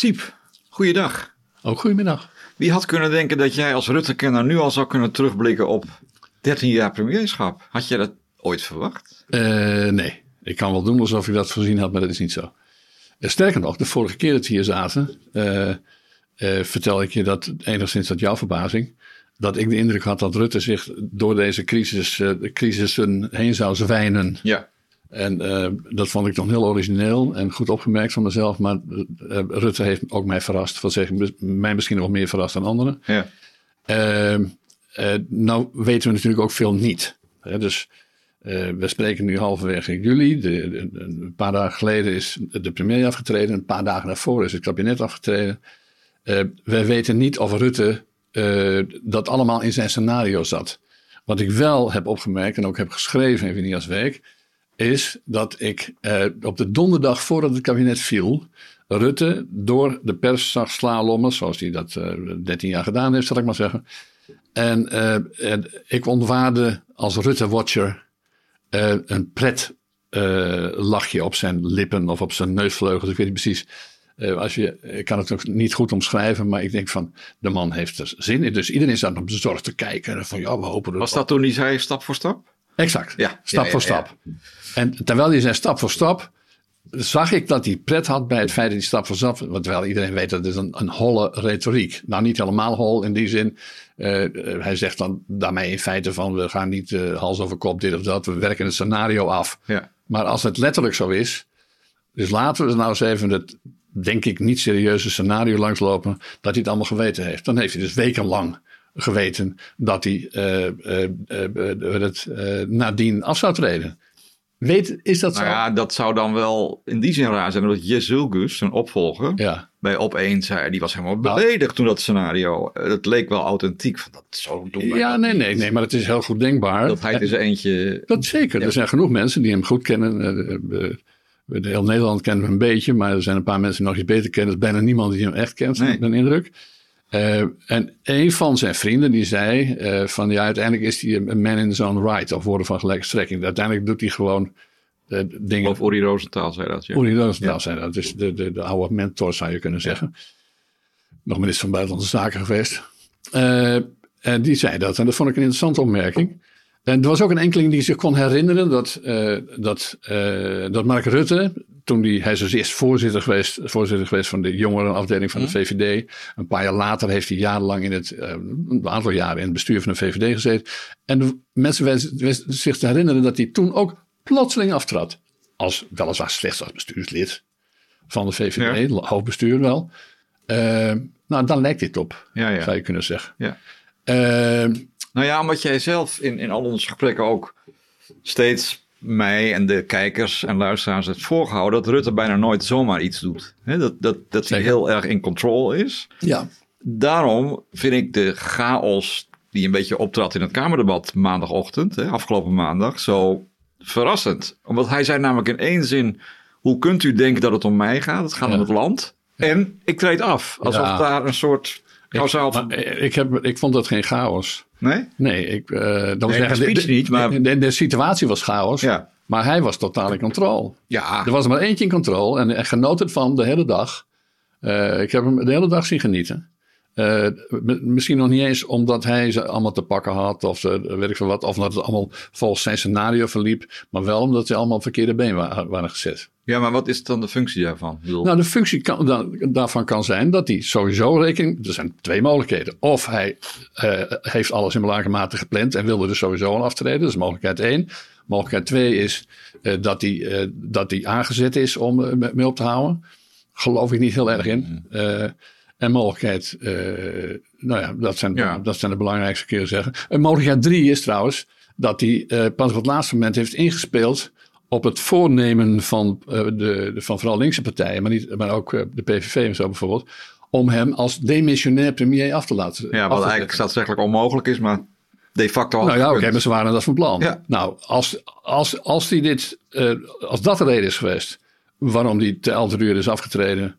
Siep, goeiedag. Ook goedemiddag. Wie had kunnen denken dat jij als Rutte-kenner nu al zou kunnen terugblikken op 13 jaar premierschap? Had je dat ooit verwacht? Uh, nee, ik kan wel doen alsof ik dat voorzien had, maar dat is niet zo. Uh, sterker nog, de vorige keer dat we hier zaten, uh, vertel ik je dat, enigszins tot jouw verbazing, dat ik de indruk had dat Rutte zich door deze crisis, crisissen heen zou zwijnen. Ja. En uh, dat vond ik toch heel origineel en goed opgemerkt van mezelf. Maar uh, Rutte heeft ook mij verrast. Van zeggen, mij misschien nog meer verrast dan anderen. Ja. Uh, nou weten we natuurlijk ook veel niet. Hè? Dus we spreken nu halverwege juli. De, de, een paar dagen geleden is de premier afgetreden. Een paar dagen daarvoor is het kabinet afgetreden. wij weten niet of Rutte dat allemaal in zijn scenario zat. Wat ik wel heb opgemerkt en ook heb geschreven in Vinias Week is dat ik eh, op de donderdag voordat het kabinet viel, Rutte door de pers zag slalommen, zoals hij dat eh, 13 jaar gedaan heeft, zal ik maar zeggen. En uh, ik ontwaarde als Rutte-watcher een pret lachje op zijn lippen of op zijn neusvleugels, ik weet niet precies. als je, ik kan het ook niet goed omschrijven, maar ik denk van de man heeft er zin in. Dus iedereen staat op bezorgd te kijken. Van ja, we hopen Was dat toen hij zei stap voor stap? Exact, ja, stap ja, voor stap. En terwijl hij zei stap voor stap, zag ik dat hij pret had bij het feit dat hij stap voor stap. Want terwijl iedereen weet dat het een, een holle retoriek. Nou, niet helemaal hol in die zin. Uh, hij zegt dan daarmee in feite van we gaan niet uh, hals over kop dit of dat. We werken het scenario af. Ja. Maar als het letterlijk zo is. Dus laten we nou eens even het, denk ik, niet serieuze scenario langslopen. Dat hij het allemaal geweten heeft. Dan heeft hij dus wekenlang geweten dat hij het nadien af zou treden. Weet, is dat nou zo? Ja, dat zou dan wel in die zin raar zijn. Omdat Jezulgus, zijn opvolger, ja. bij Op1 zei... die was helemaal nou. beledigd toen dat scenario... Het leek wel authentiek. Van, dat zo doen Ja, nee, nee, nee. Maar het is heel goed denkbaar. Dat hij dus eentje... Dat zeker. Ja. Er zijn genoeg mensen die hem goed kennen. Heel Nederland kennen hem een beetje. Maar er zijn een paar mensen die nog iets beter kennen. Er is bijna niemand die hem echt kent, nee. indruk. Uh, en een van zijn vrienden die zei uh, van ja, uiteindelijk is hij een man in his own right, of woorden van gelijke strekking. Uiteindelijk doet hij gewoon uh, dingen. Of Uri Rosenthal zei dat. Ja. Uri Rosenthal ja. zei dat. Dus de, de, de oude mentor zou je kunnen zeggen. Ja. Nog minister van Buitenlandse Zaken geweest. en die zei dat. En dat vond ik een interessante opmerking. En er was ook een enkeling die zich kon herinneren dat, uh, dat, uh, dat Mark Rutte, toen die, hij is dus eerst voorzitter geweest, voorzitter geweest van de jongerenafdeling van de VVD. Een paar jaar later heeft hij jarenlang in het, uh, een aantal jaren in het bestuur van de VVD gezeten. En de mensen wisten zich te herinneren dat hij toen ook plotseling aftrad. Als, weliswaar slechts als bestuurslid van de VVD, ja. hoofdbestuur wel. nou, dan lijkt dit op, ja, ja. zou je kunnen zeggen. Ja. Nou ja, omdat jij zelf in, in al onze gesprekken ook steeds mij en de kijkers en luisteraars het voorgehouden dat Rutte bijna nooit zomaar iets doet. He, dat dat, dat hij heel erg in control is. Ja. Daarom vind ik de chaos die een beetje optrad in het Kamerdebat maandagochtend, he, afgelopen maandag, zo verrassend. Omdat hij zei namelijk in één zin, hoe kunt u denken dat het om mij gaat? Het gaat ja. om het land. En ik treed af. Alsof ja. daar een soort... Ik, maar, ik, heb, ik vond dat geen chaos. Nee? Nee, ik, uh, dat nee, zeggen, de, de, niet, maar... de, de, de, situatie was chaos, ja. maar hij was totaal in controle. Ja. Er was maar eentje in controle en hij genoot ervan de hele dag. Uh, ik heb hem de hele dag zien genieten. Uh, misschien nog niet eens omdat hij ze allemaal te pakken had of uh, weet ik veel wat. Of omdat het allemaal volgens zijn scenario verliep. Maar wel omdat ze allemaal op verkeerde been waren gezet. Ja, maar wat is dan de functie daarvan? Nou, de functie kan, daarvan kan zijn dat hij sowieso rekening... Er zijn twee mogelijkheden. Of hij uh, heeft alles in belangrijke mate gepland en wilde dus sowieso al aftreden. Dat is mogelijkheid één. Mogelijkheid twee is uh, dat, hij, uh, dat hij aangezet is om mee op te houden. Geloof ik niet heel erg in. en mogelijkheid, nou ja dat, zijn, ja. dat zijn de belangrijkste keren zeggen. En mogelijkheid drie is trouwens dat hij pas op het laatste moment heeft ingespeeld op het voornemen van, uh, de, van vooral linkse partijen, maar, niet, maar ook uh, de PVV en zo bijvoorbeeld, om hem als demissionair premier af te laten. Ja, wat eigenlijk staatsrechtelijk onmogelijk is, maar de facto. Nou ja, oké, okay, maar ze waren dat van plan. Ja. Nou, als, als, als, die dit, uh, als dat de reden is geweest waarom die te elf uur is afgetreden,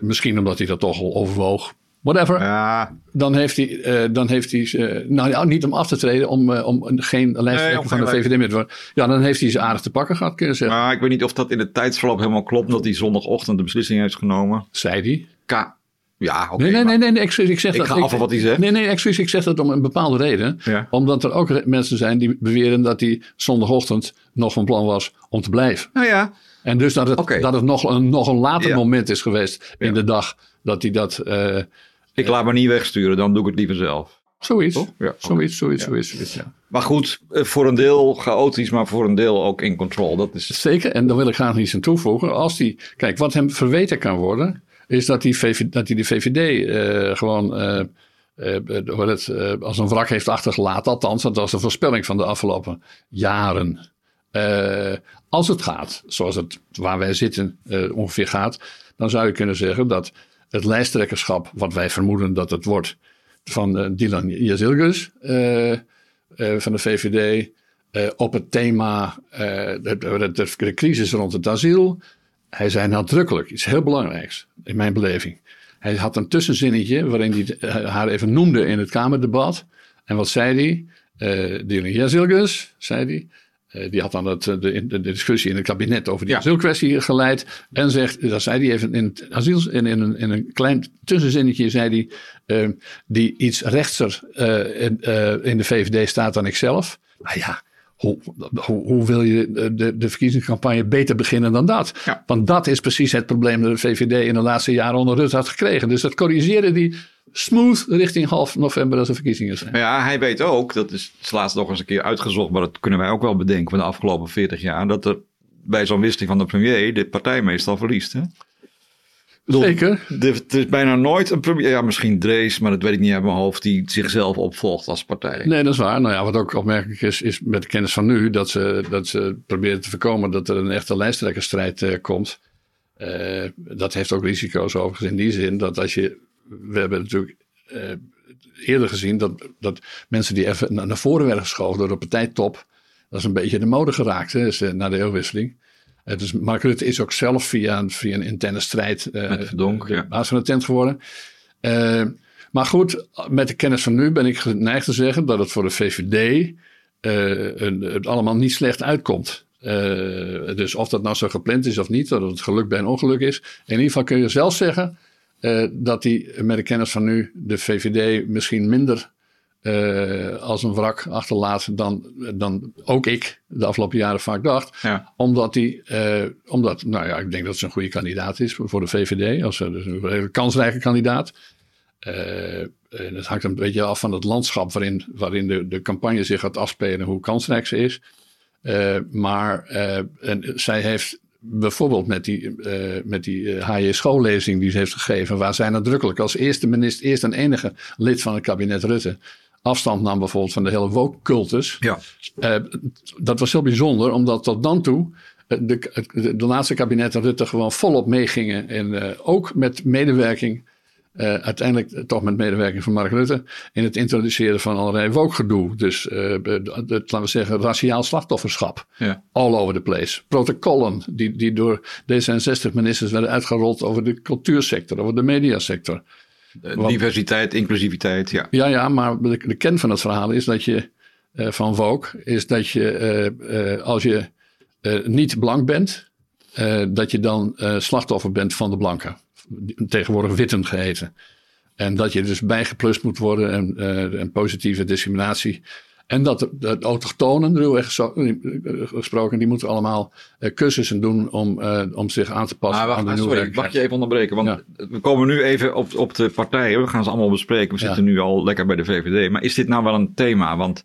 misschien omdat hij dat toch al overwoog, whatever. Ja, Dan heeft hij, eh, dan heeft hij eh, nou ja, niet om af te treden, om, eh, om een- geen lijsttrekker van de VVD meer te worden. Ja, dan heeft hij ze aardig te pakken gehad, kunnen zeggen. maar ik weet niet of dat in het tijdsverloop helemaal klopt dat hij zondagochtend de beslissing heeft genomen. Zei hij. K. Ja, oké. Nee, nee, nee, nee, nee, excuus, ik zeg Ik dat. ga af van wat hij zegt. Nee, nee, excuus, ik zeg dat om een bepaalde reden. Ja. Omdat er ook mensen zijn die beweren dat hij zondagochtend nog van plan was om te blijven. Nou ja, En dus dat het, dat het nog, een, nog een later Ja. moment is geweest in Ja. de dag dat hij dat. Ik laat me niet wegsturen, dan doe ik het liever zelf. zoiets. Toch? Ja. Zoiets, zoiets, zoiets. zoiets ja. Maar goed, eh, voor een deel chaotisch, maar voor een deel ook in control. Dat is Zeker, en daar wil ik graag iets aan toevoegen. Als die, kijk, wat hem verweten kan worden, is dat hij, de VVD gewoon eh, eh, hoe heet het, als een wrak heeft achtergelaten. Althans, dat was de voorspelling van de afgelopen jaren. Als het gaat, zoals het waar wij zitten ongeveer gaat, dan zou je kunnen zeggen dat het lijsttrekkerschap, wat wij vermoeden dat het wordt, van eh, Dylan Jazilgus eh, eh, van de VVD, op het thema de, de, de, crisis rond het asiel. Hij zei nadrukkelijk iets heel belangrijks in mijn beleving. Hij had een tussenzinnetje waarin hij haar even noemde in het Kamerdebat. En wat zei hij? Dylan Jazilgus, zei hij. Eh, die had dan het, eh, de, de, discussie in het kabinet over die Ja. asielkwestie geleid. En zegt, dat zei hij even in het asiel, in, in, een, in een klein tussenzinnetje, zei hij, eh, die iets rechtser in, in de VVD staat dan ikzelf. Nou ja, hoe, hoe, hoe wil je de, de, verkiezingscampagne beter beginnen dan dat? Ja. Want dat is precies het probleem dat de VVD in de laatste jaren onder Rutte had gekregen. Dus dat corrigeerde die smooth richting half november als de verkiezingen zijn. Ja, hij weet ook, dat is is laatst nog eens een keer uitgezocht, maar dat kunnen wij ook wel bedenken van de afgelopen 40 jaar, dat er bij zo'n wisseling van de premier de partij meestal verliest. Hè? Bedoel, Zeker. Het is bijna nooit een premier, ja misschien Drees, maar dat weet ik niet uit mijn hoofd, die zichzelf opvolgt als partij. Nee, dat is waar. Nou ja, wat ook opmerkelijk is, is met de kennis van nu dat ze, dat ze proberen te voorkomen dat er een echte lijsttrekkersstrijd eh, komt. Eh, dat heeft ook risico's overigens in die zin dat als je. We hebben natuurlijk eh, eerder gezien dat, dat mensen die even naar voren werden geschoven door de partijtop. Dat is een beetje de mode geraakt hè, dus, na de eeuwwisseling. Eh, dus Mark Rutte is ook zelf via, een- via een interne strijd eh, Verdonk, de ja. baas van de tent geworden. Maar goed, met de kennis van nu ben ik geneigd te zeggen dat het voor de VVD een- het allemaal niet slecht uitkomt. Dus of dat nou zo gepland is of niet, dat het geluk bij een ongeluk is. In ieder geval kun je zelf zeggen eh, dat die met de kennis van nu de VVD misschien minder eh, als een wrak achterlaat dan, dan ook ik de afgelopen jaren vaak dacht. Ja. Omdat hij, eh, omdat, nou ja, ik denk dat ze een goede kandidaat is voor de VVD. Als dus een kansrijke kandidaat. En het hangt een beetje af van het landschap waarin, waarin de, de campagne zich gaat afspelen, hoe kansrijk ze is. Maar en zij heeft bijvoorbeeld met die, eh, met die eh, HJ schoollezing die ze heeft gegeven, waar zij nadrukkelijk als eerste minister, eerst en enige lid van het kabinet Rutte, afstand nam bijvoorbeeld van de hele woke-cultus. Ja. Eh, dat was heel bijzonder, omdat tot dan toe eh, de, de, de laatste kabinetten Rutte gewoon volop meegingen. En eh, ook met medewerking, eh, uiteindelijk toch met medewerking van Mark Rutte, in het introduceren van allerlei woke-gedoe. Dus, de- laten we zeggen, raciaal slachtofferschap. Ja. All over the place. Protocollen die, die door D66-ministers werden uitgerold over de cultuursector, over de mediasector. Diversiteit, inclusiviteit, ja. Ja, ja, maar de, de kern van het verhaal is dat je eh, van Vogue is dat je als je niet blank bent, dat je dan slachtoffer bent van de blanken. Tegenwoordig witten geheten. En dat je dus bijgeplust moet worden en, eh, en positieve discriminatie. En dat de, de autochtonen, ruwweg eh, gesproken, die moeten allemaal eh, cursussen doen om, om zich aan te passen Maar aan wacht, de ah, nieuwe sorry, mag werkelijkheid. je even onderbreken? Want Ja. we komen nu even op, op de partijen. We gaan ze allemaal bespreken. We Ja. zitten nu al lekker bij de VVD. Maar is dit nou wel een thema? Want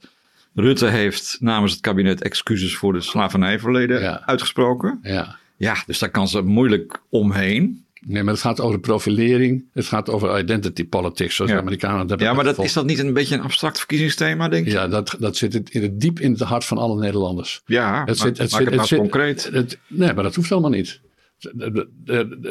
Rutte heeft namens het kabinet excuses voor de slavernijverleden Ja. uitgesproken. Ja. Ja, dus daar kan ze moeilijk omheen. Nee, maar het gaat over profilering. Het gaat over identity politics, zoals Ja. de Amerikanen dat Ja, maar dat, is dat niet een beetje een abstract verkiezingsthema, denk je? Ja, dat, dat zit in het diep in het hart van alle Nederlanders. Ja, Het maar, zit- het maak zit- het maar zit- concreet. Het, nee, maar dat hoeft helemaal niet.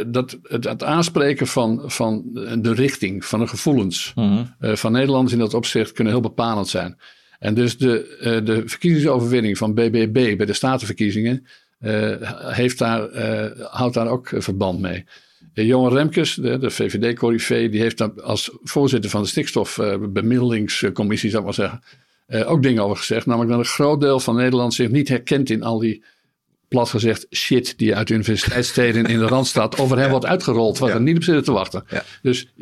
Dat, het, het aanspreken van, van de richting, van de gevoelens Mhm. eh, van Nederlanders in dat opzicht kunnen heel bepalend zijn. En dus de, eh, de verkiezingsoverwinning van BBB bij de statenverkiezingen eh, heeft daar, houdt daar ook verband mee. Johan Remkes, de, de VVD-corrivee, die heeft dan als voorzitter van de stikstofbemiddelingscommissie, zou ik maar zeggen, uh, ook dingen over gezegd. Namelijk dat een groot deel van Nederland zich niet herkent in al die plat gezegd shit die uit universiteitssteden in de Randstad over hem wordt uitgerold, wat er niet op zitten te wachten. Dus,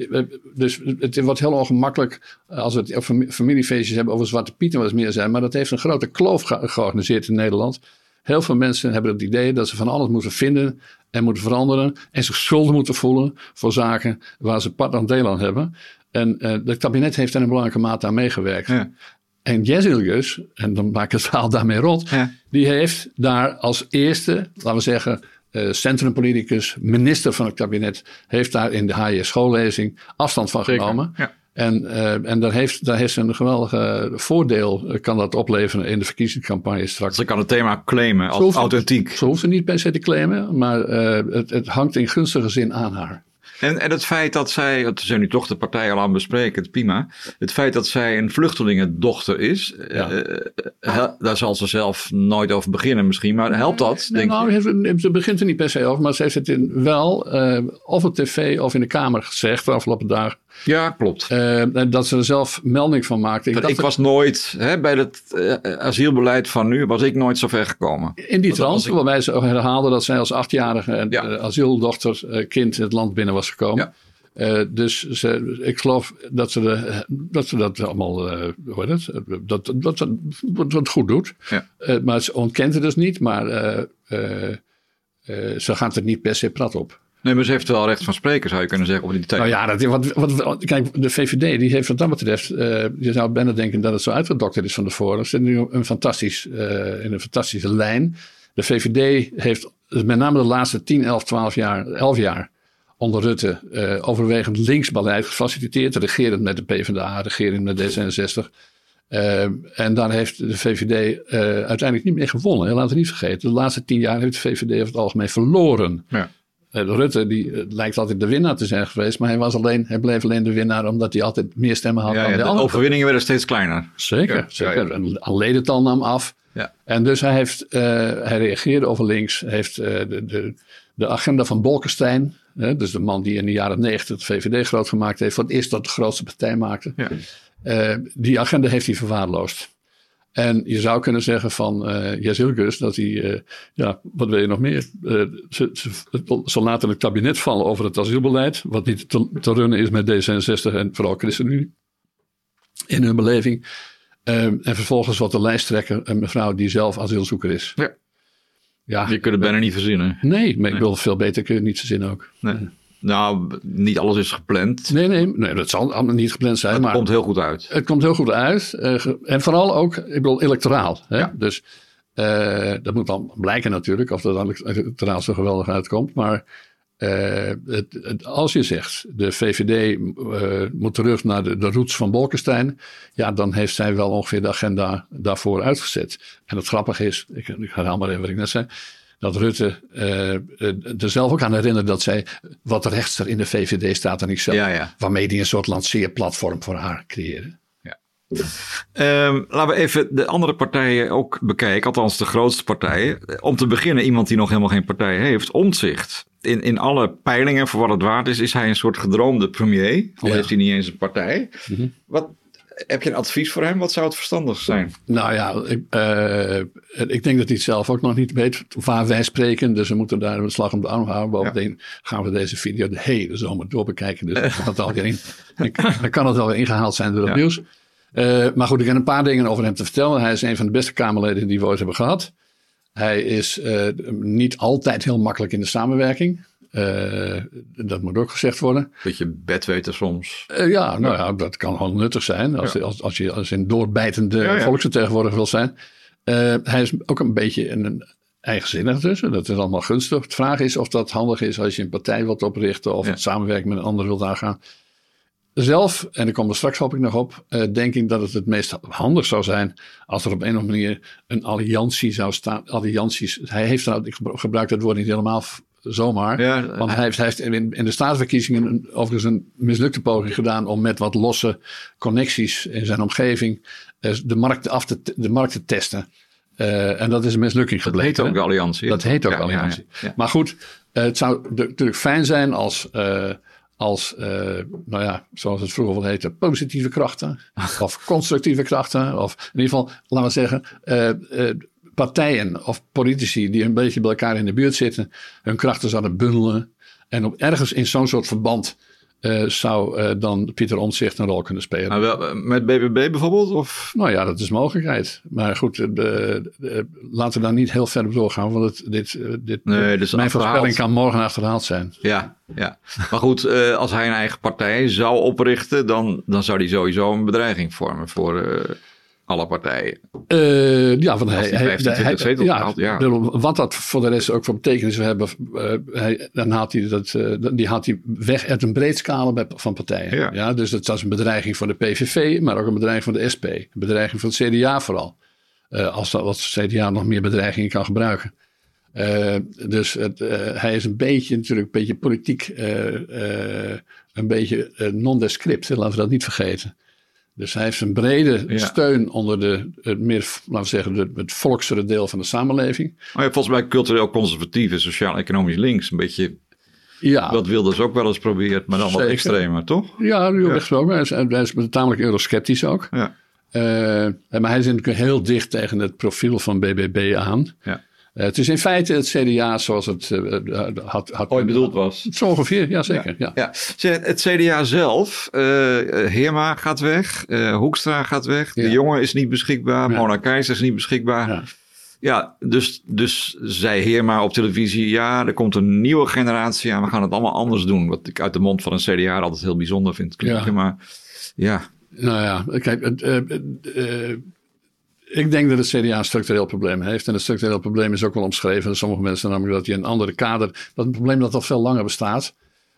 dus het wordt heel ongemakkelijk als we familiefeestjes hebben over Zwarte Pieten wat meer zijn, maar dat heeft een grote kloof georganiseerd in Nederland. Heel veel mensen hebben het idee dat ze van alles moeten vinden en moeten veranderen en zich schuldig moeten voelen voor zaken waar ze part aan deel aan hebben. En uh, het kabinet heeft er een belangrijke mate aan meegewerkt. Ja. En Jezilgus, en dan maak ik het verhaal daarmee rond, die heeft daar als eerste, laten we zeggen, uh, centrumpoliticus, minister van het kabinet, heeft daar in de HJ schoollezing afstand van genomen. Ja. En, uh, en daar, heeft, daar heeft ze een geweldig voordeel, uh, kan dat opleveren in de verkiezingscampagne straks. Ze kan het thema claimen als authentiek. Ze hoeft het niet per se te claimen, maar het, het hangt in gunstige zin aan haar. En, en het feit dat zij, we zijn nu toch de partij al aan bespreken, het prima. Het feit dat zij een vluchtelingendochter is, ja. uh, daar zal ze zelf nooit over beginnen misschien, maar helpt dat? Nee, denk nou, ze begint er niet per se over, maar ze heeft het in, wel uh, of op tv of in de Kamer gezegd de afgelopen dagen. Ja, klopt. Uh, dat ze er zelf melding van maakte. Ik, ik was nooit, hè, bij het uh, asielbeleid van nu, was ik nooit zo ver gekomen. In die trant, ik... waarbij ze herhaalden dat zij als achtjarige ja. uh, asieldochter, kind het land binnen was gekomen. Ja. dus ze, ik geloof dat ze, de, dat, ze dat allemaal, hoe heet het, dat, dat, dat, dat, dat goed doet. Ja. maar ze ontkent het dus niet, maar ze gaat er niet per se prat op. Nee, maar ze heeft wel recht van spreken, zou je kunnen zeggen, op die tijd. Nou ja, dat, wat, wat, kijk, de VVD die heeft wat dat betreft, uh, je zou bijna denken dat het zo uitgedokterd is van tevoren. Ze zitten nu een fantastisch, uh, in een fantastische lijn. De VVD heeft met name de laatste 10, 11, 12 jaar, 11 jaar onder Rutte uh, overwegend linksbeleid gefaciliteerd. Regerend met de PvdA, regerend met D66. Uh, en daar heeft de VVD uiteindelijk niet meer gewonnen. Laten we niet vergeten. De laatste tien jaar heeft de VVD over het algemeen verloren. Ja. Uh, Rutte die, uh, lijkt altijd de winnaar te zijn geweest, maar hij, was alleen, hij bleef alleen de winnaar omdat hij altijd meer stemmen had ja, dan ja, de, de andere. overwinningen werden steeds kleiner. Zeker, ja, zeker. En al ledental nam af. Ja. En dus hij, heeft, uh, hij reageerde over links, heeft de, de, de agenda van Bolkestein, dus de man die in de jaren negentig de VVD groot gemaakt heeft, voor het eerst dat de grootste partij maakte, die agenda heeft hij verwaarloosd. En je zou kunnen zeggen van uh, Jezilgus dat hij, uh, ja, wat wil je nog meer? Uh, ze, ze, ze laten het kabinet vallen over het asielbeleid, wat niet te, te runnen is met D66 en vooral ChristenUnie in hun beleving. en vervolgens wat de lijsttrekker, een mevrouw die zelf asielzoeker is. Ja. Ja, je kunt het bijna niet verzinnen. Nee, maar ik wil veel beter kun je het niet verzinnen ook. Nee. Nou, niet alles is gepland. Nee, nee, nee dat zal allemaal niet gepland zijn. Het maar komt heel goed uit. Het komt heel goed uit. Uh, en vooral ook, ik bedoel, electoraal. Hè? Ja. Dus uh, dat moet dan blijken natuurlijk, of dat dan electoraal zo geweldig uitkomt. Maar uh, het, het, als je zegt, de VVD moet terug naar de, de roots van Bolkestein. Ja, dan heeft zij wel ongeveer de agenda daarvoor uitgezet. En het grappige is, ik, ik herhaal maar even wat ik net zei dat Rutte uh, er zelf ook aan herinnert dat zij wat rechts er in de VVD staat en ik zelf. Ja, ja. Waarmee die een soort lanceerplatform voor haar creëren. Ja. Um, laten we even de andere partijen ook bekijken, althans de grootste partijen. Om te beginnen, iemand die nog helemaal geen partij heeft, Omtzigt. In, in alle peilingen, voor wat het waard is, is hij een soort gedroomde premier. Al heeft hij niet eens een partij. Mm -hmm. Wat, heb je een advies voor hem? Wat zou het verstandig zijn? Nou ja, ik, uh, ik denk dat hij het zelf ook nog niet weet waar wij spreken. Dus we moeten daar een slag om de arm houden. Bovendien ja. gaan we deze video de hele zomer doorbekijken. Dus dan kan het alweer, in, dan kan het alweer ingehaald zijn door het ja. nieuws. Uh, maar goed, ik heb een paar dingen over hem te vertellen. Hij is een van de beste Kamerleden die we ooit hebben gehad. Hij is uh, niet altijd heel makkelijk in de samenwerking. Uh, dat moet ook gezegd worden. Beetje bedweten soms. Uh, ja, nou ja, dat kan gewoon nuttig zijn. Als, ja. als, als je als een doorbijtende ja, ja. volksvertegenwoordiger wil zijn. Uh, hij is ook een beetje een eigenzinnig dus. Dat is allemaal gunstig. De vraag is of dat handig is als je een partij wilt oprichten. Of het samenwerken met een ander wilt aangaan. Zelf, en daar komen we straks hoop ik nog op, denk ik dat het het meest handig zou zijn als er op een of andere manier een alliantie zou staan. Allianties, hij heeft, nou, ik gebruik dat woord niet helemaal zomaar. Ja, Want hij heeft, hij heeft in, in, de staatsverkiezingen overigens een mislukte poging gedaan om met wat losse connecties in zijn omgeving de markt, af te, de markt te testen. Uh, en dat is een mislukking gebleken. Dat heet ook alliantie. Dat heet ook ja, alliantie. Ja, maar goed, uh, het zou natuurlijk fijn zijn als, uh, als nou ja, zoals het vroeger wel heette, positieve krachten. of constructieve krachten. Of in ieder geval, laten we zeggen, partijen of politici die een beetje bij elkaar in de buurt zitten, hun krachten zouden bundelen. En op ergens in zo'n soort verband uh, zou uh, dan Pieter Omtzigt een rol kunnen spelen. Maar wel, met BBB bijvoorbeeld? Of? Nou ja, dat is mogelijkheid. Maar goed, uh, laten we daar niet heel ver op doorgaan. Want het, dit, dit, nee, dus mijn voorspelling kan morgen achterhaald zijn. Ja, ja. maar goed, als hij een eigen partij zou oprichten... dan, dan zou hij sowieso een bedreiging vormen voor alle partijen. Uh, ja, want hij, hij, hij, hij ja. Wat dat voor de rest ook voor betekenis zou hebben, uh, hij, dan haalt hij dat, uh, die haalt hij weg uit een breed scala van partijen. Ja. ja. dus dat is een bedreiging voor de PVV, maar ook een bedreiging voor de SP. Een bedreiging voor het CDA vooral. als dat wat CDA nog meer bedreigingen kan gebruiken. dus het, hij is een beetje natuurlijk een beetje politiek, een beetje non-descript. Laten we dat niet vergeten. Dus hij heeft een brede Ja. steun onder de, het meer, laten we zeggen, de, het volksere deel van de samenleving. Maar ja, volgens mij cultureel conservatief en sociaal-economisch links. Een beetje Ja, wat Wilders ook wel eens probeert, maar dan wat extremer, toch? ja, nu gesproken. Hij is, hij is tamelijk eurosceptisch ook. Ja. Eh, maar hij zit natuurlijk heel dicht tegen het profiel van BBB aan. Ja. Eh, het is in feite het CDA zoals het eh, had, had Ooit bedoeld was. Zo ongeveer, ja zeker. Ja. Ja, het CDA zelf, eh Heerma gaat weg, eh, Hoekstra gaat weg, Ja. de jongen is niet beschikbaar. Mona Keizer is niet beschikbaar. Ja. Dus, dus zei Heerma op televisie, ja, er komt een nieuwe generatie aan, we gaan het allemaal anders doen. Wat ik uit de mond van een CDA altijd heel bijzonder vind klinken, maar ja, Nou ja, kijk, het, eh, eh, eh, ik denk dat het CDA een structureel probleem heeft. En het structureel probleem is ook wel omschreven door sommige mensen, namelijk dat je een andere kader, dat is een probleem dat al veel langer bestaat.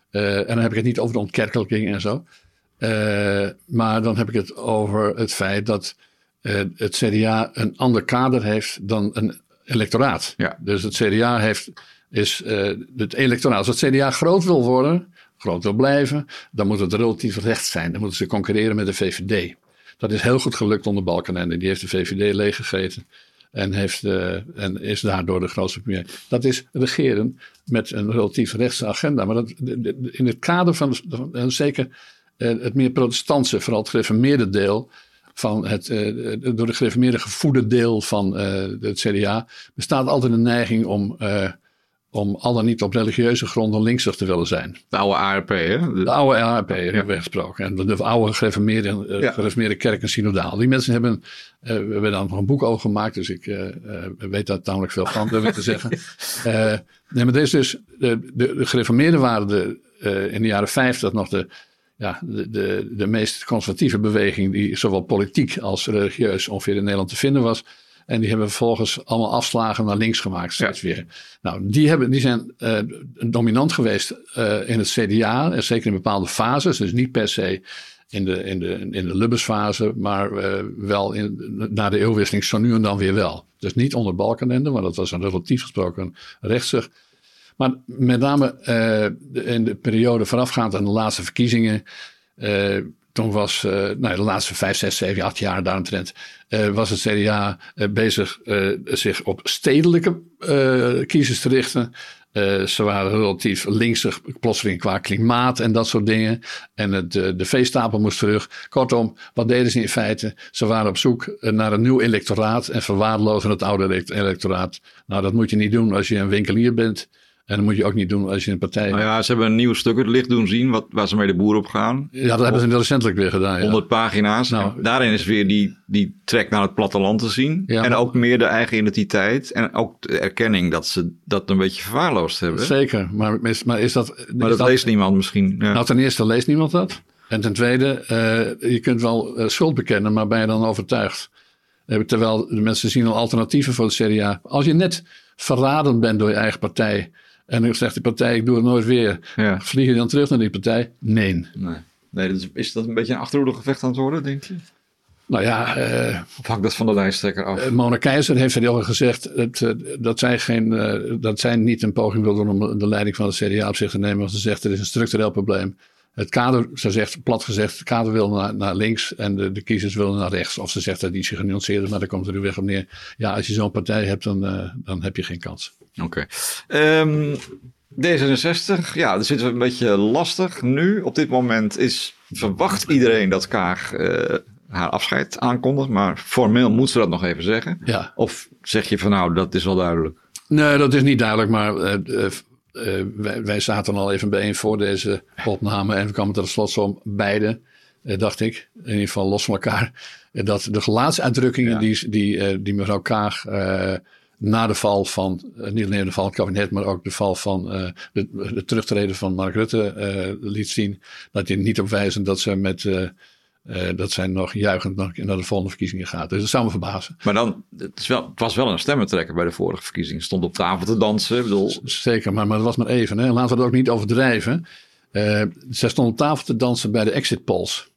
Eh, en dan heb ik het niet over de ontkerkelijking en zo. Eh, maar dan heb ik het over het feit dat eh, het CDA een ander kader heeft dan een electoraat. Ja. Dus het CDA heeft, is het electoraat. Als het CDA groot wil worden, groot wil blijven, dan moet het relatief recht zijn. Dan moeten ze concurreren met de VVD. Dat is heel goed gelukt onder Balkenende. Die heeft de VVD leeggegeten. En, heeft, eh, en is daardoor de grootste premier. Dat is regeren met een relatief rechtse agenda. Maar dat, in het kader van, van- zeker eh, het meer protestantse, vooral het gereformeerde deel. Van het eh, door de gereformeerde gevoede deel van het CDA. bestaat altijd een neiging om, om al dan niet op religieuze gronden linksig te willen zijn. de oude ARP, hè? De- De oude ARP hebben we gesproken. En de, de oude gereformeerde, eh, Ja. gereformeerde kerk en synodaal. Die mensen hebben, eh, we hebben daar nog een boek over gemaakt. Dus ik eh, weet daar tamelijk veel van, durf ik te zeggen. Nee, maar is dus, de, de, de gereformeerden waren de, in de jaren 50 nog de, ja, de, de, de meest conservatieve beweging die zowel politiek als religieus ongeveer in Nederland te vinden was. En die hebben vervolgens allemaal afslagen naar links gemaakt steeds weer. Nou, die, hebben, die zijn eh, dominant geweest eh, in het CDA. En zeker in bepaalde fases. Dus niet per se in de, in de, in de Lubbers-fase. Maar eh, wel in, na de eeuwwisseling zo nu en dan weer wel. Dus niet onder Balkenende. Want dat was een relatief gesproken rechtsig. Maar met name in de periode voorafgaand aan de laatste verkiezingen. Toen was eh, nou, de laatste vijf, zes, zeven, acht jaar daaromtrent. eh was het CDA eh, bezig zich op stedelijke kiezers te richten. Ze waren relatief linksig, plotseling qua klimaat en dat soort dingen. En het, de veestapel moest terug. Kortom, wat deden ze in feite? Ze waren op zoek naar een nieuw electoraat en verwaarlozen het oude elect- electoraat. Nou, dat moet je niet doen als je een winkelier bent. En dat moet je ook niet doen als je een partij Nou ja, ze hebben een nieuw stuk het licht doen zien, wat, waar ze mee de boer op gaan. Ja, dat hebben ze recentelijk weer gedaan. Ja. 100 pagina's. Nou. Daarin is weer die, die trek naar het platteland te zien. Ja, en ook meer de eigen identiteit. En ook de erkenning dat ze dat een beetje verwaarloosd hebben. Zeker, maar, is- maar is dat... is Maar dat, leest niemand misschien. Ja. Nou, ten eerste leest niemand dat. En ten tweede, eh, je kunt wel eh, schuld bekennen, maar ben je dan overtuigd? Eh, terwijl de mensen zien al alternatieven voor het CDA. Als je net verraden bent door je eigen partij... en dan zegt die partij, ik doe het nooit weer... ja. vlieg je dan terug naar die partij? Nee. Nee. Nee, dat is, dat een beetje een achterhoedegevecht aan het worden, denk je? Nou ja, Of hangt dat van de lijsttrekker af? Eh, Mona Keizer heeft al gezegd dat, eh, dat, zij geen, dat zij niet een poging wil doen om de leiding van het CDA op zich te nemen. Want ze zegt er is een structureel probleem. Het kader, ze zegt plat gezegd, het kader wil naar, naar links en de, de kiezers willen naar rechts. Of ze zegt dat iets genuanceerder, maar daar komt er nu weg op neer. Ja, als je zo'n partij hebt, dan, uh, dan heb je geen kans. Oké. Okay. Um, D66, ja, dat zit een beetje lastig nu. Op dit moment is, verwacht iedereen dat Kaag uh, haar afscheid aankondigt. Maar formeel moet ze dat nog even zeggen. Ja. Of zeg je van nou, dat is wel duidelijk? Nee, dat is niet duidelijk, maar uh, uh, wij, wij, zaten al even bijeen voor deze opname en we kwamen tot slotsom beide, uh, dacht ik, in ieder geval los van elkaar, dat de gelaatsuitdrukkingen ja. die, die, die mevrouw Kaag na de val van, niet alleen de val van het kabinet, maar ook de val van de, de terugtreden van Mark Rutte liet zien, dat die niet op wijzen dat ze met uh, dat zijn nog juichend naar, de volgende verkiezingen gaat. Dus dat zou me verbazen. Maar dan, het, is wel, het was wel een stemmentrekker bij de vorige verkiezingen. Stond op tafel te dansen. Bedoel... Zeker, maar, maar dat was maar even. Hè. Laten we het ook niet overdrijven. Uh, zij stond op tafel te dansen bij de exit polls.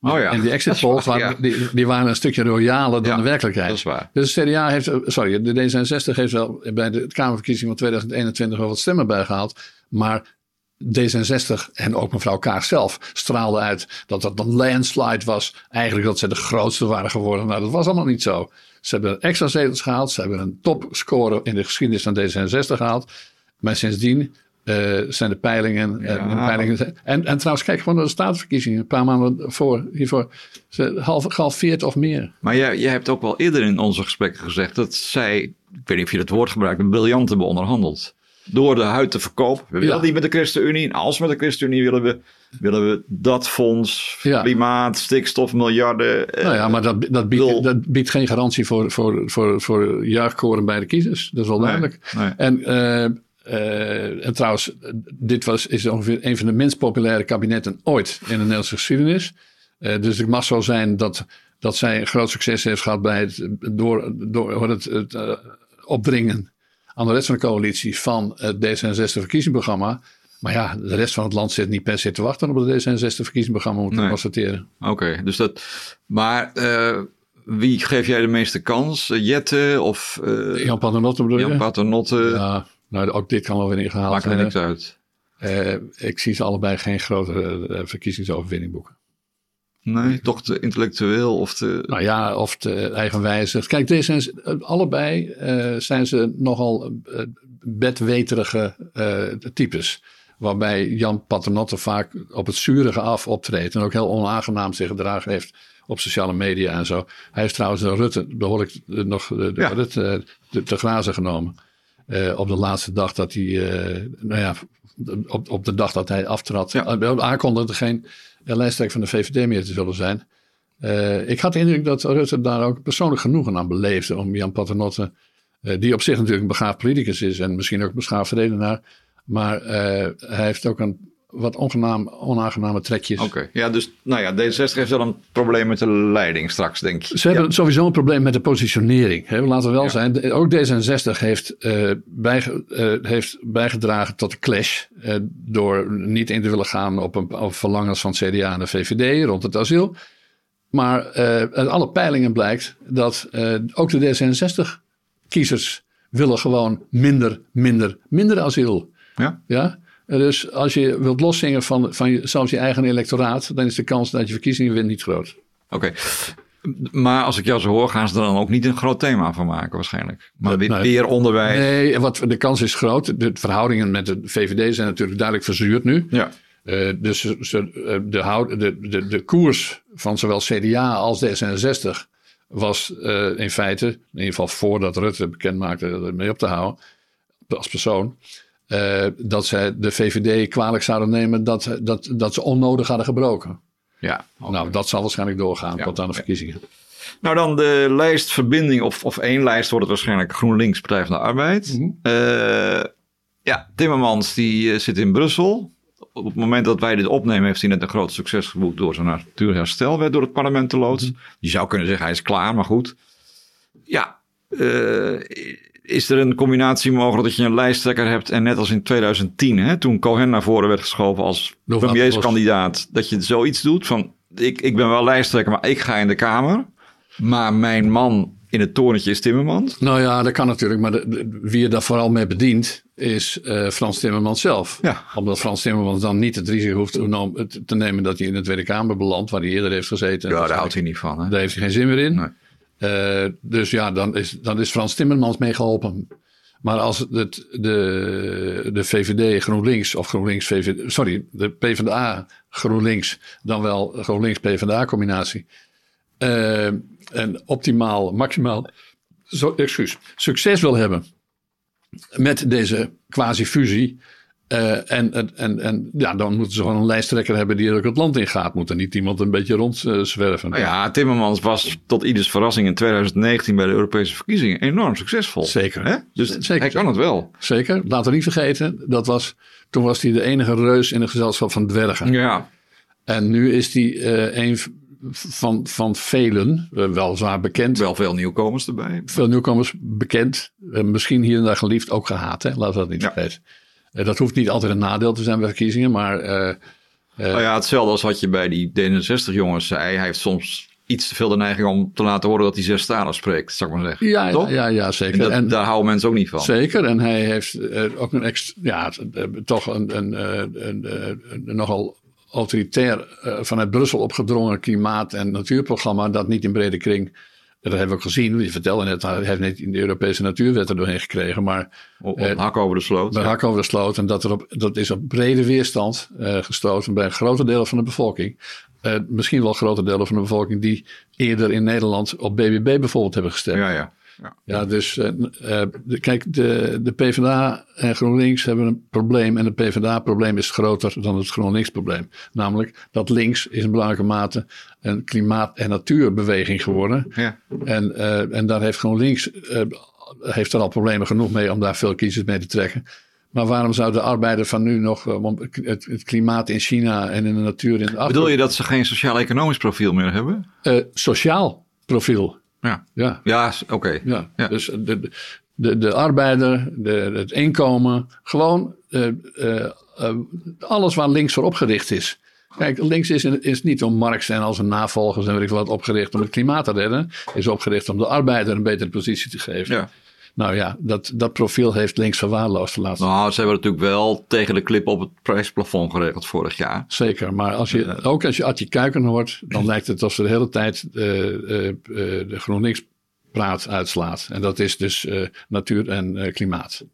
Oh ja. En die exit polls ja. die, die, waren een stukje royaler dan ja, de werkelijkheid. Dat is waar. Dus de CDA heeft, sorry, de D66 heeft wel bij de Kamerverkiezingen van 2021 wel wat stemmen bijgehaald. Maar D66 en ook mevrouw Kaag zelf straalde uit dat dat een landslide was. Eigenlijk dat ze de grootste waren geworden. Nou, dat was allemaal niet zo. Ze hebben extra zetels gehaald. Ze hebben een topscore in de geschiedenis van D66 gehaald. Maar sindsdien uh, zijn de peilingen. Ja. Uh, peilingen en, en trouwens, kijk gewoon naar de statenverkiezingen. Een paar maanden voor, hiervoor. Ze half, gehalveerd of meer. Maar jij, jij hebt ook wel eerder in onze gesprekken gezegd dat zij, ik weet niet of je dat woord gebruikt, een briljant hebben onderhandeld door de huid te verkopen. We willen ja. niet met de ChristenUnie. En als met de ChristenUnie willen we, willen we dat fonds, ja. klimaat, stikstof, miljarden. Nou ja, maar dat, dat, biedt, wil... dat biedt geen garantie voor, voor, voor, voor juichkoren bij de kiezers. Dat is wel duidelijk. Nee, nee. En, uh, uh, en trouwens, dit was, is ongeveer een van de minst populaire kabinetten ooit in de Nederlandse geschiedenis. Uh, dus het mag zo zijn dat, dat zij een groot succes heeft gehad bij het, door, door het, het opdringen aan de rest van de coalitie van het D66-verkiezingsprogramma. Maar ja, de rest van het land zit niet per se te wachten op het D66-verkiezingsprogramma, moeten nee. constateren. Oké, okay, dus dat. Maar uh, wie geef jij de meeste kans? Jette of. Uh, Jan Paternotte bedoel Jan Paternotte. Ja, nou, ook dit kan wel weer ingehaald Maakt er niks uit. Uh, ik zie ze allebei geen grote verkiezingsoverwinning boeken. Nee, toch te intellectueel of te... Nou ja, of te eigenwijzig. Kijk, deze zijn, allebei uh, zijn ze nogal uh, bedweterige uh, types. Waarbij Jan Paternotte vaak op het zurige af optreedt. En ook heel onaangenaam zich gedragen heeft op sociale media en zo. Hij heeft trouwens de Rutte behoorlijk nog de, ja. de, te grazen genomen. op de laatste dag dat hij, nou ja, op, op de dag dat hij aftrad, ja. aankondigde geen lijsttrekker van de VVD meer te zullen zijn. Uh, ik had de indruk dat Rutte daar ook persoonlijk genoegen aan beleefde om Jan Paternotte, uh, die op zich natuurlijk een begaafd politicus is en misschien ook een beschaafd redenaar, maar uh, hij heeft ook een wat ongenaam, onaangename trekjes. Oké, okay. ja, dus nou ja, D66 heeft wel een probleem met de leiding straks, denk ik. Ze hebben sowieso een probleem met de positionering. Hè? Laten we wel ja. zijn, ook D66 heeft, uh, bijge, uh, heeft bijgedragen tot de clash uh, door niet in te willen gaan op, een, op verlangens van CDA en de VVD rond het asiel. Maar uit alle peilingen blijkt dat ook de D66-kiezers willen gewoon minder, minder, minder asiel. Ja. ja? Dus als je wilt loszingen van, van je, zelfs je eigen electoraat, dan is de kans dat je verkiezingen wint niet groot. Oké. Okay. Maar als ik jou zo hoor, gaan ze er dan ook niet een groot thema van maken waarschijnlijk. Maar weer, weer onderwijs. Nee, wat, de kans is groot. De verhoudingen met de VVD zijn natuurlijk duidelijk verzuurd nu. Ja. Uh, dus de, de, de, de, de koers van zowel CDA als D66 was uh, in feite, in ieder geval voordat Rutte bekend maakte ermee op te houden, als persoon, uh, dat zij de VVD kwalijk zouden nemen dat, dat, dat ze onnodig hadden gebroken. Ja, okay. Nou, dat zal waarschijnlijk doorgaan ja, tot aan de verkiezingen. Nou, dan de lijstverbinding, of, of één lijst wordt het waarschijnlijk GroenLinks Partij van de Arbeid. Mm -hmm. uh, ja, Timmermans die uh, zit in Brussel. Op het moment dat wij dit opnemen, heeft hij net een groot succes geboekt door zijn natuurherstel werd door het parlement te loodsen. Mm -hmm. Je zou kunnen zeggen hij is klaar, maar goed. Ja, uh, is er een combinatie mogelijk dat je een lijsttrekker hebt en net als in 2010, hè, toen Cohen naar voren werd geschoven als premierskandidaat, dat je zoiets doet van ik, ik ben wel lijsttrekker, maar ik ga in de Kamer. Maar mijn man in het torentje is Timmermans. Nou ja, dat kan natuurlijk. Maar de, de- wie je daar vooral mee bedient is eh, Frans Timmermans zelf. Ja. Omdat Frans Timmermans dan niet het risico hoeft te, nam- te nemen dat hij in de Tweede Kamer belandt, waar hij eerder heeft gezeten. Ja, daar houdt hij niet van. Hè? Daar heeft hij geen zin meer in. Nee. Eh, dus ja, dan is, dan is Frans Timmermans meegeholpen. Maar als het, de, de VVD GroenLinks of GroenLinks VVD, sorry, de PvdA GroenLinks, dan wel GroenLinks PvdA combinatie. eh, en optimaal, maximaal, zo, excuus, succes wil hebben met deze quasi-fusie. Eh, en, en, en, ja, dan moeten ze gewoon een lijsttrekker hebben die ook het land in gaat. Moet er niet iemand een beetje rondzwerven. Nou ja, Timmermans was tot ieders verrassing in 2019 bij de Europese verkiezingen enorm succesvol. Zeker. Hè? Dus Zeker. hij kan het wel. Zeker. Laten we niet vergeten, dat was, toen was hij de enige reus in het gezelschap van dwergen. Ja. En nu is hij eh, een van, van velen, eh, wel zwaar bekend. Wel veel nieuwkomers erbij. Veel nieuwkomers bekend. eh, misschien hier en daar geliefd, ook gehaat. Hè? Laten we dat niet Ja. vergeten. Eh, dat hoeft niet altijd een nadeel te zijn bij verkiezingen, maar eh, Nou ja, hetzelfde als wat je bij die D66-jongens zei. Hij heeft soms iets te veel de neiging om te laten horen dat hij zes talen spreekt, zou ik maar zeggen. ja, Toch? ja, ja, En zeker. dat- En, daar houden mensen ook niet van. Zeker, en hij heeft eh, ook een ja, eh, toch een, een, eh, een, eh, een nogal autoritair eh, vanuit Brussel opgedrongen klimaat- en natuurprogramma, dat niet in brede kring. Dat hebben we ook gezien. Je vertelde net, hij heeft niet in de Europese natuurwet er doorheen gekregen, maar Op, op Eh, een hak over de sloot. bij hak over de sloot. En dat, er op, dat is op brede weerstand eh, gestoten bij grote delen van de bevolking. Eh, misschien wel grote delen van de bevolking die eerder in Nederland op BBB bijvoorbeeld hebben gestemd. Ja, ja. Ja. Ja, dus eh, eh, de- kijk, de, de PvdA en GroenLinks hebben een probleem. En het PvdA-probleem is groter dan het GroenLinks-probleem. Namelijk dat links is in belangrijke mate een klimaat- en natuurbeweging geworden. Ja. En, eh, en daar heeft GroenLinks heeft er al problemen genoeg mee om daar veel kiezers mee te trekken. Maar waarom zou de arbeider van nu nog het, het klimaat in China en in de natuur in de Bedoel je dat ze geen sociaal-economisch profiel meer hebben? Sociaal profiel. Ja. Ja. Ja, oké. Ja, Ja. dus de, de, de arbeider, de, het inkomen, gewoon eh, eh, eh, alles waar links voor opgericht is. Kijk, links is, is niet om Marx en al zijn navolgers en weet ik wat opgericht om het klimaat te redden. Is opgericht om de arbeider een betere positie te geven. Ja. Nou ja, dat, dat profiel heeft links verwaarloosd de laatste Nou, ze hebben natuurlijk wel tegen de klip op het prijsplafond geregeld vorig jaar. Zeker, maar als je, ook als je Adje Kuiken hoort, dan lijkt het alsof ze de hele tijd eh, eh, eh, de GroenLinks praat uitslaat. En dat is dus eh, natuur en eh, klimaat.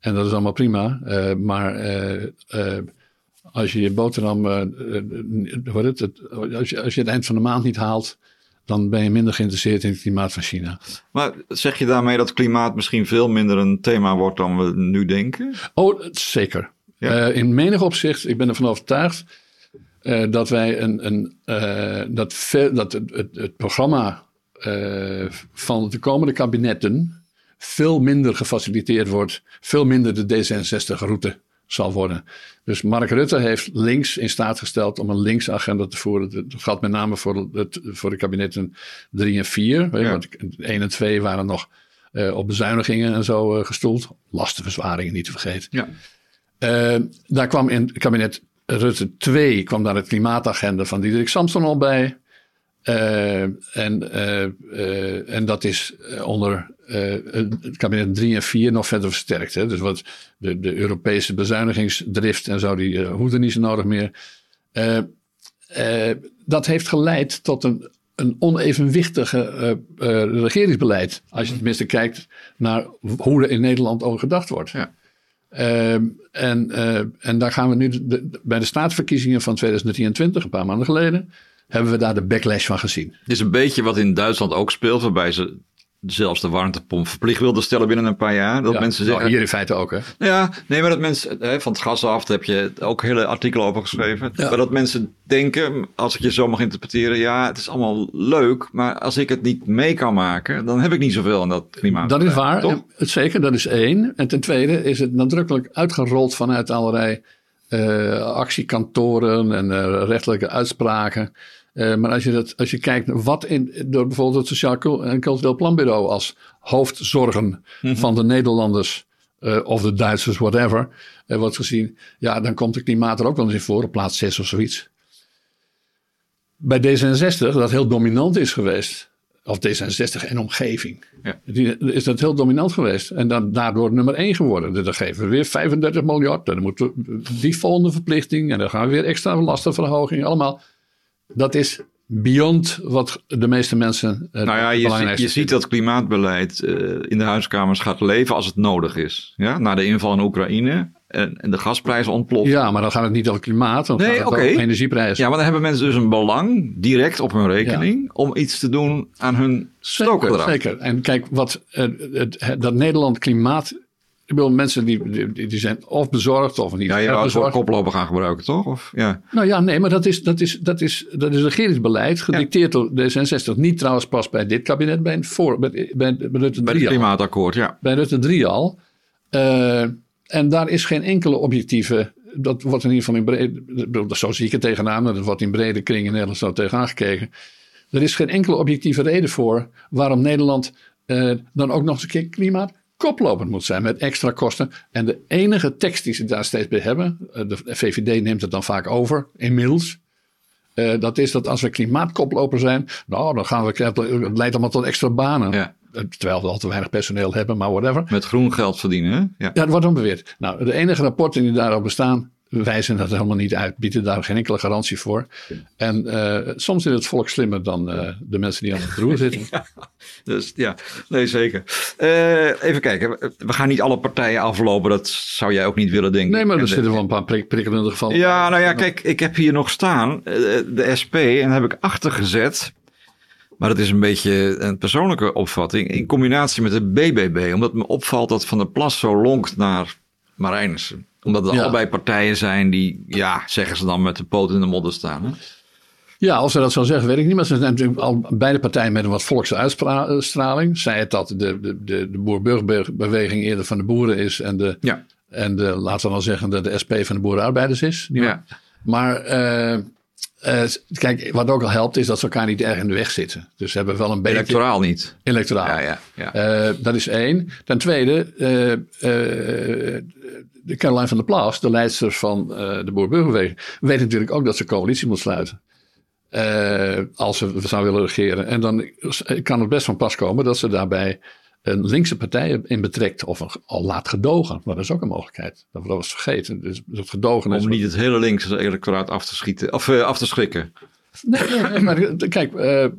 En dat is allemaal prima, eh, maar eh, eh, als je je boterham, eh, eh, het, als, je, als je het eind van de maand niet haalt, dan ben je minder geïnteresseerd in het klimaat van China. Maar zeg je daarmee dat klimaat misschien veel minder een thema wordt dan we nu denken? Oh, zeker. Ja. Eh, in menig opzicht, ik ben ervan overtuigd eh, dat wij een, een eh, dat, veel, dat het, het, het programma van de komende kabinetten veel minder gefaciliteerd wordt, veel minder de D66-route zal worden. Dus Mark Rutte heeft links in staat gesteld om een links agenda te voeren. Dat geldt met name voor, het, voor de kabinetten 3 en 4. Ja. Want 1 en 2 waren nog eh, op bezuinigingen en zo eh, gestoeld. Lastenverzwaringen niet te vergeten. Ja. Eh, daar kwam in het kabinet Rutte 2 kwam daar het klimaatagenda van Diederik Samson al bij. Eh, en, eh, eh, en dat is onder het kabinet 3 en 4 nog verder versterkt. Hè? Dus wat de, de Europese bezuinigingsdrift en zo, die hoefde niet zo nodig meer. Dat heeft geleid tot een, een onevenwichtige regeringsbeleid. Als je tenminste kijkt naar hoe er in Nederland over gedacht wordt. Ja. Ehm, en, en daar gaan we nu de- bij de staatsverkiezingen van 2023, een paar maanden geleden, hebben we daar de backlash van gezien. Het is een beetje wat in Duitsland ook speelt, waarbij ze zelfs de warmtepomp verplicht wilden stellen binnen een paar jaar. Dat Ja, mensen nou, zeggen. hier in feite ook, hè? Ja, nee, maar dat mensen hè, van het gas af, daar heb je ook hele artikelen over geschreven. Ja. Maar dat mensen denken, als ik je zo mag interpreteren, ja, het is allemaal leuk, maar als ik het niet mee kan maken, dan heb ik niet zoveel aan dat klimaat. Dat is waar. Toch? En het zeker, dat is één. En ten tweede is het nadrukkelijk uitgerold vanuit allerlei eh, actiekantoren en eh, rechtelijke uitspraken. Eh, maar als je, dat, als je kijkt naar wat in, door bijvoorbeeld het Sociaal en Cultureel Planbureau als hoofdzorgen van de Nederlanders of de Duitsers, whatever, wordt gezien, ja, dan komt het klimaat er ook wel eens in voor, op plaats 6 of zoiets. Bij D66, dat heel dominant is geweest, of D66 en omgeving. Ja. Die, is dat heel dominant geweest. En dan daardoor nummer 1 geworden. Dan geven we weer 35 miljard. Dan moeten we die volgende verplichting. En dan gaan we weer extra lastenverhoging. Allemaal. Dat is beyond wat de meeste mensen. eh, Nou ja, je ziet dat klimaatbeleid eh, in de huiskamers gaat leven als het nodig is. Ja? Na de inval in Oekraïne en, en de gasprijzen ontploffen. Ja, maar dan gaat het niet over klimaat. Dan Nee, gaat het over energieprijzen. Ja, maar dan hebben mensen dus een belang direct op hun rekening om iets te doen aan hun Zeker, stookgedrag. zeker. En kijk, wat, eh, het, het- dat Nederland klimaat... Ik bedoel, mensen die, die, die zijn of bezorgd of niet Ja, je wou het bezorgd. koploper gaan gebruiken, toch? Of, ja. Nou ja, nee, maar dat is, dat is, dat is, dat is regeringsbeleid, gedicteerd door D66. Niet trouwens pas bij dit kabinet, bij, een voor, bij, bij, bij Rutte Bij 3 het al. klimaatakkoord, ja. Bij Rutte 3 al. Eh, en daar is geen enkele objectieve... Dat wordt in ieder geval in brede... Zo zie ik het tegenaan. Dat wordt in brede kringen in Nederland zo tegenaan. Er is geen enkele objectieve reden voor... waarom Nederland eh, dan ook nog eens een keer klimaat koplopend moet zijn met extra kosten. En de enige tekst die ze daar steeds bij hebben, eh, de VVD neemt het dan vaak over, inmiddels. eh, dat is dat als we klimaatkoploper zijn, nou dan gaan we, het leidt allemaal tot extra banen. Ja. Eh, Terwijl we al te weinig personeel hebben, maar whatever. Met groen geld verdienen, hè? Ja. Ja, dat wordt dan beweerd. Nou, de enige rapporten die daarop bestaan, wijzen dat helemaal niet uit, bieden daar geen enkele garantie voor. En eh, soms is het volk slimmer dan eh, de mensen die aan het roer zitten. Dus ja, nee, zeker. Even kijken. We- gaan niet alle partijen aflopen. Dat zou jij ook niet willen denken. Nee, maar er zitten wel een paar prik prikkelende gevallen. Ja, nou ja, kijk, ik heb hier nog staan de SP en heb ik achtergezet. Maar dat is een beetje een persoonlijke opvatting. In combinatie met de BBB. Omdat me opvalt dat Van der Plas zo lonkt naar Marijnissen. Omdat het Ja. allebei partijen zijn die, ja, zeggen ze dan met de poot in de modder staan. Hè? Ja, of ze dat zo zeggen, weet ik niet. Maar ze zijn natuurlijk al beide partijen met een wat volkse uitstraling. Zij het dat de, de, de, de boer-burgerbeweging eerder van de boeren is. En de, Ja. en de laten we dan zeggen, de, de SP van de boerenarbeiders is. Ja. Maar eh, eh, kijk, wat ook al helpt is dat ze elkaar niet erg in de weg zitten. Dus ze hebben wel een beetje... Electoraal niet. Electoraal. Ja, ja, ja. Eh, dat is één. Ten tweede, eh, de Caroline van der Plas, de leidster van de Boer-Burgerbeweging, weet natuurlijk ook dat ze coalitie moet sluiten. Als ze zou willen regeren. En dan kan het best van pas komen dat ze daarbij een linkse partij in betrekt of een, al laat gedogen. Maar dat is ook een mogelijkheid. Dat was vergeten. Dus het gedogen is. Om niet het hele linkse electoraat af te schieten. Of eh, af te schrikken. Nee, maar kijk, eh, eh,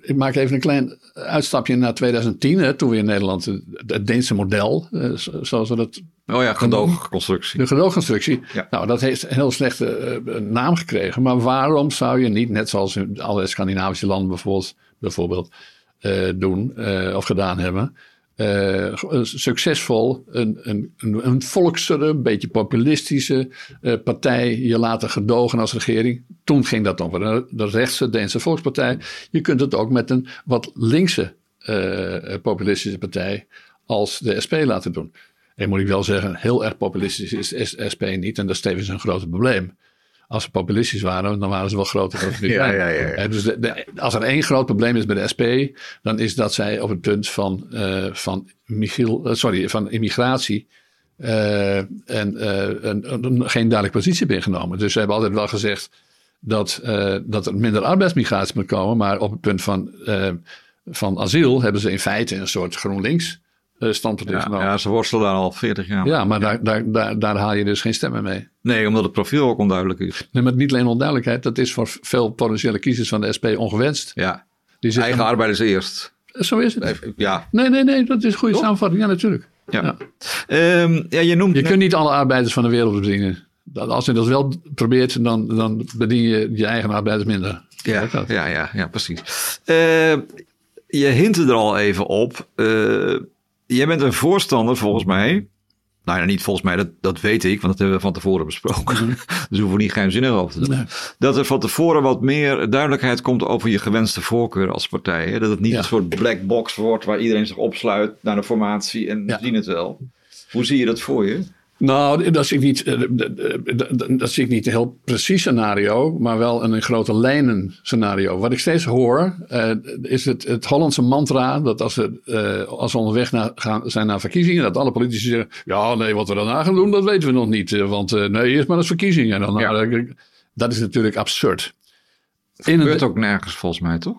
ik maak even een klein uitstapje naar 2010, hè, toen we in Nederland het, Deense model, eh, zo- zoals we dat, Oh ja, gedoogconstructie. de gedoogconstructie, Ja. nou dat heeft een heel slechte eh, naam gekregen. Maar waarom zou je niet, net zoals in alle Scandinavische landen bijvoorbeeld, bijvoorbeeld eh, doen eh, of gedaan hebben, eh, succesvol een, een, een, volksere, een beetje populistische eh, partij je laten gedogen als regering. Toen ging dat nog de, de rechtse Deense Volkspartij. Je kunt het ook met een wat linkse eh, populistische partij als de SP laten doen. En moet ik wel zeggen, heel erg populistisch is SP niet. En dat is tevens een groot probleem. Als ze populistisch waren, dan waren ze wel groter dan ze nu Ja, zijn. ja, ja, ja. Dus de, de- als er één groot probleem is bij de SP, dan is dat zij op het punt van, eh, van, michiel, eh, sorry, van immigratie eh, en een, een- geen duidelijke positie hebben ingenomen. Dus ze hebben altijd wel gezegd dat, dat er minder arbeidsmigratie moet komen, maar op het punt van, van asiel hebben ze in feite een soort GroenLinks eh, standpunt Ja, ingenomen. ja, Ja, ze worstelen daar al 40 jaar. mee. maar daar, daar, daar, daar haal je dus geen stemmen mee. Nee, omdat het profiel ook onduidelijk is. Nee, maar niet alleen onduidelijkheid, dat is voor veel potentiële kiezers van de SP ongewenst. Ja, Die zeggen, eigen arbeiders eerst. Zo is het. Ja, Nee, nee, nee, dat is een goede samenvatting. Ja, natuurlijk. ja. Ja. Ehm, ja je noemt... Je kunt niet alle arbeiders van de wereld bedienen. Dat- Als je dat wel probeert, dan, dan bedien je je eigen arbeiders minder. Ja, ja, ja, ja, precies. Eh, je hintte er al even op. Eh, jij bent een voorstander, volgens mij. Nou ja, niet volgens mij, dat, dat weet ik, want dat hebben we van tevoren besproken. dus we hoeven niet geheimzinnig over te doen. Nee. Dat er van tevoren wat meer duidelijkheid komt over je gewenste voorkeur als partij. Hè? Dat het niet Ja. een soort black box wordt waar iedereen zich opsluit naar de formatie en Ja. we zien het wel. Hoe zie je dat voor je? Nou, dat zie ik niet, eh, dat- zie ik niet een heel precies scenario, maar wel een in grote lijnen scenario. Wat ik steeds hoor, eh, is het, het Hollandse mantra dat als we, eh, als we onderweg naar, gaan, zijn naar verkiezingen, dat alle politici zeggen, ja nee, wat we daarna gaan doen, dat weten we nog niet. Want nee, eerst maar eens verkiezingen. En dan, Ja. dat is natuurlijk absurd. Dat gebeurt ook nergens volgens mij, toch?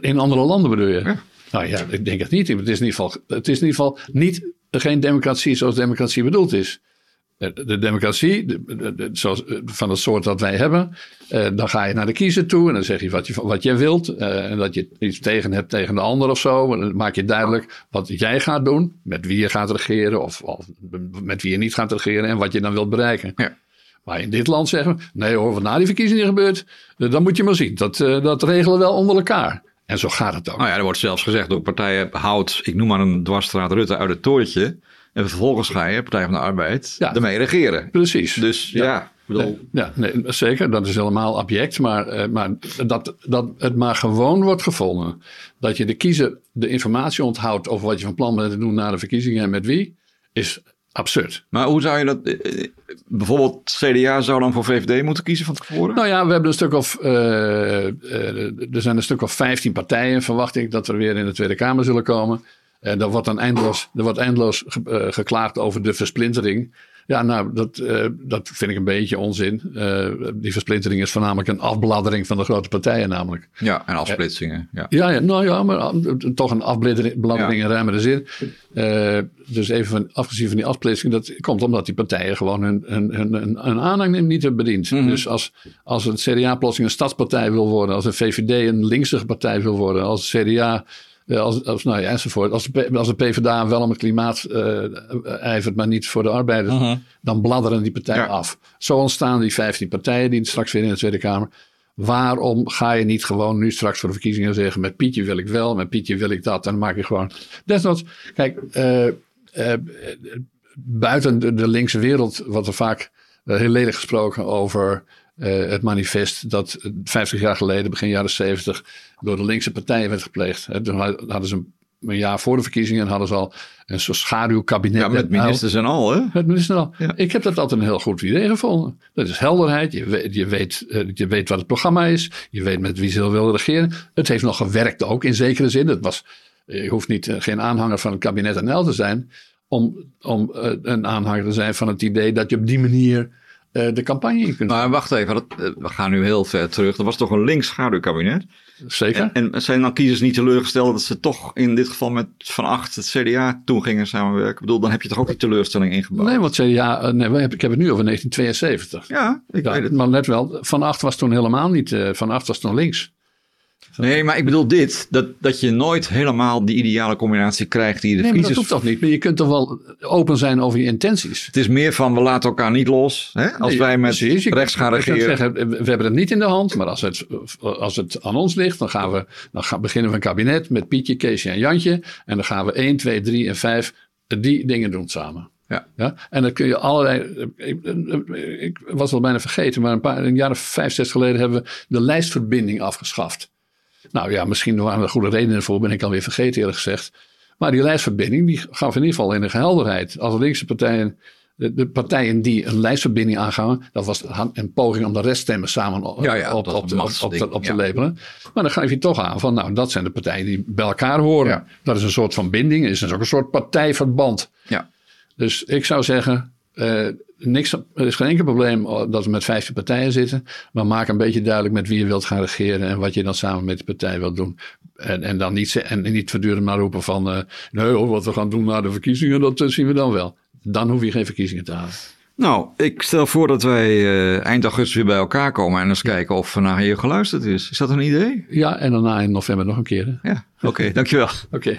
In andere landen bedoel je? Ja. Nou ja, ik denk het niet. Het is in ieder geval, het is in ieder geval niet, geen democratie zoals democratie bedoeld is. Eh, De democratie, de, de- de- zoals, eh, van het soort dat wij hebben, eh, dan ga je naar de kiezer toe en dan zeg je wat, je, wat jij wilt. en dat je iets tegen hebt tegen de ander of zo. En dan maak je duidelijk wat jij gaat doen, met wie je gaat regeren of, of met wie je niet gaat regeren en wat je dan wilt bereiken. Ja. Maar in dit land zeggen we, nee hoor, wat na die verkiezingen gebeurt, dan moet je maar zien. Dat, dat regelen we wel onder elkaar. En zo gaat het ook. Nou ja, er wordt zelfs gezegd door partijen, houd, ik noem maar een dwarsstraat Rutte uit het tooitje. En vervolgens ga je, Partij van de Arbeid, Ja. ermee regeren. Precies. Dus ja, bedoel, Ja, nee, zeker. Dat is helemaal abject. Maar, eh, maar dat, dat het maar gewoon wordt gevonden. Dat je de kiezer de informatie onthoudt over wat je van plan bent te doen na de verkiezingen en met wie, is absurd. maar hoe zou je dat, eh, bijvoorbeeld CDA zou dan voor VVD moeten kiezen van tevoren? Nou ja, we hebben een stuk of. eh, er zijn een stuk of 15 partijen, verwacht ik, dat er weer in de Tweede Kamer zullen komen. En er wordt dan eindeloos, er wordt eindeloos ge- eh, geklaagd over de versplintering. Ja, nou, dat, eh, dat vind ik een beetje onzin. Eh, die versplintering is voornamelijk een afbladdering van de grote partijen, namelijk. Ja, en afsplitsingen. Ja. Ja, ja nou ja, maar toch een afbladdering in ruimere zin. Eh, dus even van, afgezien van die afsplitsing, dat komt omdat die partijen gewoon hun, hun, hun, hun, hun aanhang niet hebben bediend. Dus als, als het CDA plotseling een stadspartij wil worden, als de VVD een linkse partij wil worden, als het CDA. Eh, Als, als, nou ja, enzovoort. Als de, als de PvdA wel om het klimaat eh, ijvert, maar niet voor de arbeiders, dan bladderen die partijen Ja. af. Zo ontstaan die 15 partijen die straks weer in de Tweede Kamer. Waarom ga je niet gewoon nu straks voor de verkiezingen zeggen: met Pietje wil ik wel, met Pietje wil ik dat. En dan maak je gewoon. Desnoods, kijk, eh, eh, buiten de, de linkse wereld wordt er vaak heel lelijk gesproken over eh, het manifest dat 50 jaar geleden, begin jaren 70, door de linkse partijen werd gepleegd. Hè, toen hadden ze een, een jaar voor de verkiezingen hadden ze al een soort schaduwkabinet. Ja, met Nou, ministers en al, hè? het minister al. Ja. Ik heb dat altijd een heel goed idee gevonden. Dat is helderheid. Je weet, je, weet, eh, je weet wat het programma is. Je weet met wie ze willen regeren. Het heeft nog gewerkt ook in zekere zin. Het was, je hoeft niet, eh, geen aanhanger van het kabinet NL te zijn. Om, om eh, een aanhanger te zijn van het idee dat je op die manier eh, de campagne in kunt. Maar wacht even, dat, eh, we gaan nu heel ver terug. Er was toch een links schaduwkabinet? Zeker. En, en zijn dan kiezers niet teleurgesteld dat ze toch in dit geval met Van Acht het CDA toen gingen samenwerken? Ik bedoel, dan heb je toch ook die teleurstelling ingebouwd? nee, want CDA, eh, nee, ik heb het nu over 1972. Ja, ik Ja, weet het. maar let wel, Van Acht was toen helemaal niet, eh, Van Acht was toen links. Nee, maar ik bedoel dit, dat, dat je nooit helemaal die ideale combinatie krijgt die de Nee, dat hoeft toch niet. Maar je kunt toch wel open zijn over je intenties. Het is meer van, we laten elkaar niet los. Hè? Als Nee, wij met precies. Je rechts gaan regeren. Zeggen, we hebben het niet in de hand, maar als het, als het aan ons ligt, dan, gaan we, dan gaan, beginnen we een kabinet met Pietje, Keesje en Jantje. En dan gaan we 1, 2, 3 en 5 die dingen doen samen. Ja. Ja? En dan kun je allerlei. Ik, ik was al bijna vergeten, maar een paar een jaar of vijf, zes geleden hebben we de lijstverbinding afgeschaft. Nou ja, misschien waren er goede redenen voor, ben ik alweer vergeten eerlijk gezegd. Maar die lijstverbinding die gaf in ieder geval enige helderheid. Als de linkse partijen, de, de partijen die een lijstverbinding aangaan, dat was een poging om de reststemmen samen op, Ja, ja, op, te- op, te, op te ja. labelen. Maar dan geef je toch aan van, nou, dat zijn de partijen die bij elkaar horen. Ja. Dat is een soort van binding, is dus ook een soort partijverband. Ja. Dus ik zou zeggen, eh, niks, er is geen enkel probleem dat we met 15 partijen zitten. Maar maak een beetje duidelijk met wie je wilt gaan regeren en wat je dan samen met de partij wilt doen. En, en dan niet, en niet voortdurend maar roepen van, eh, nee hoor, wat we gaan doen na de verkiezingen, dat zien we dan wel. Dan hoef je geen verkiezingen te halen. Nou, ik stel voor dat wij eh, eind augustus weer bij elkaar komen en eens kijken of naar je geluisterd is. Is dat een idee? Ja, en daarna in november nog een keer. hè? Ja, oké, dankjewel. Oké.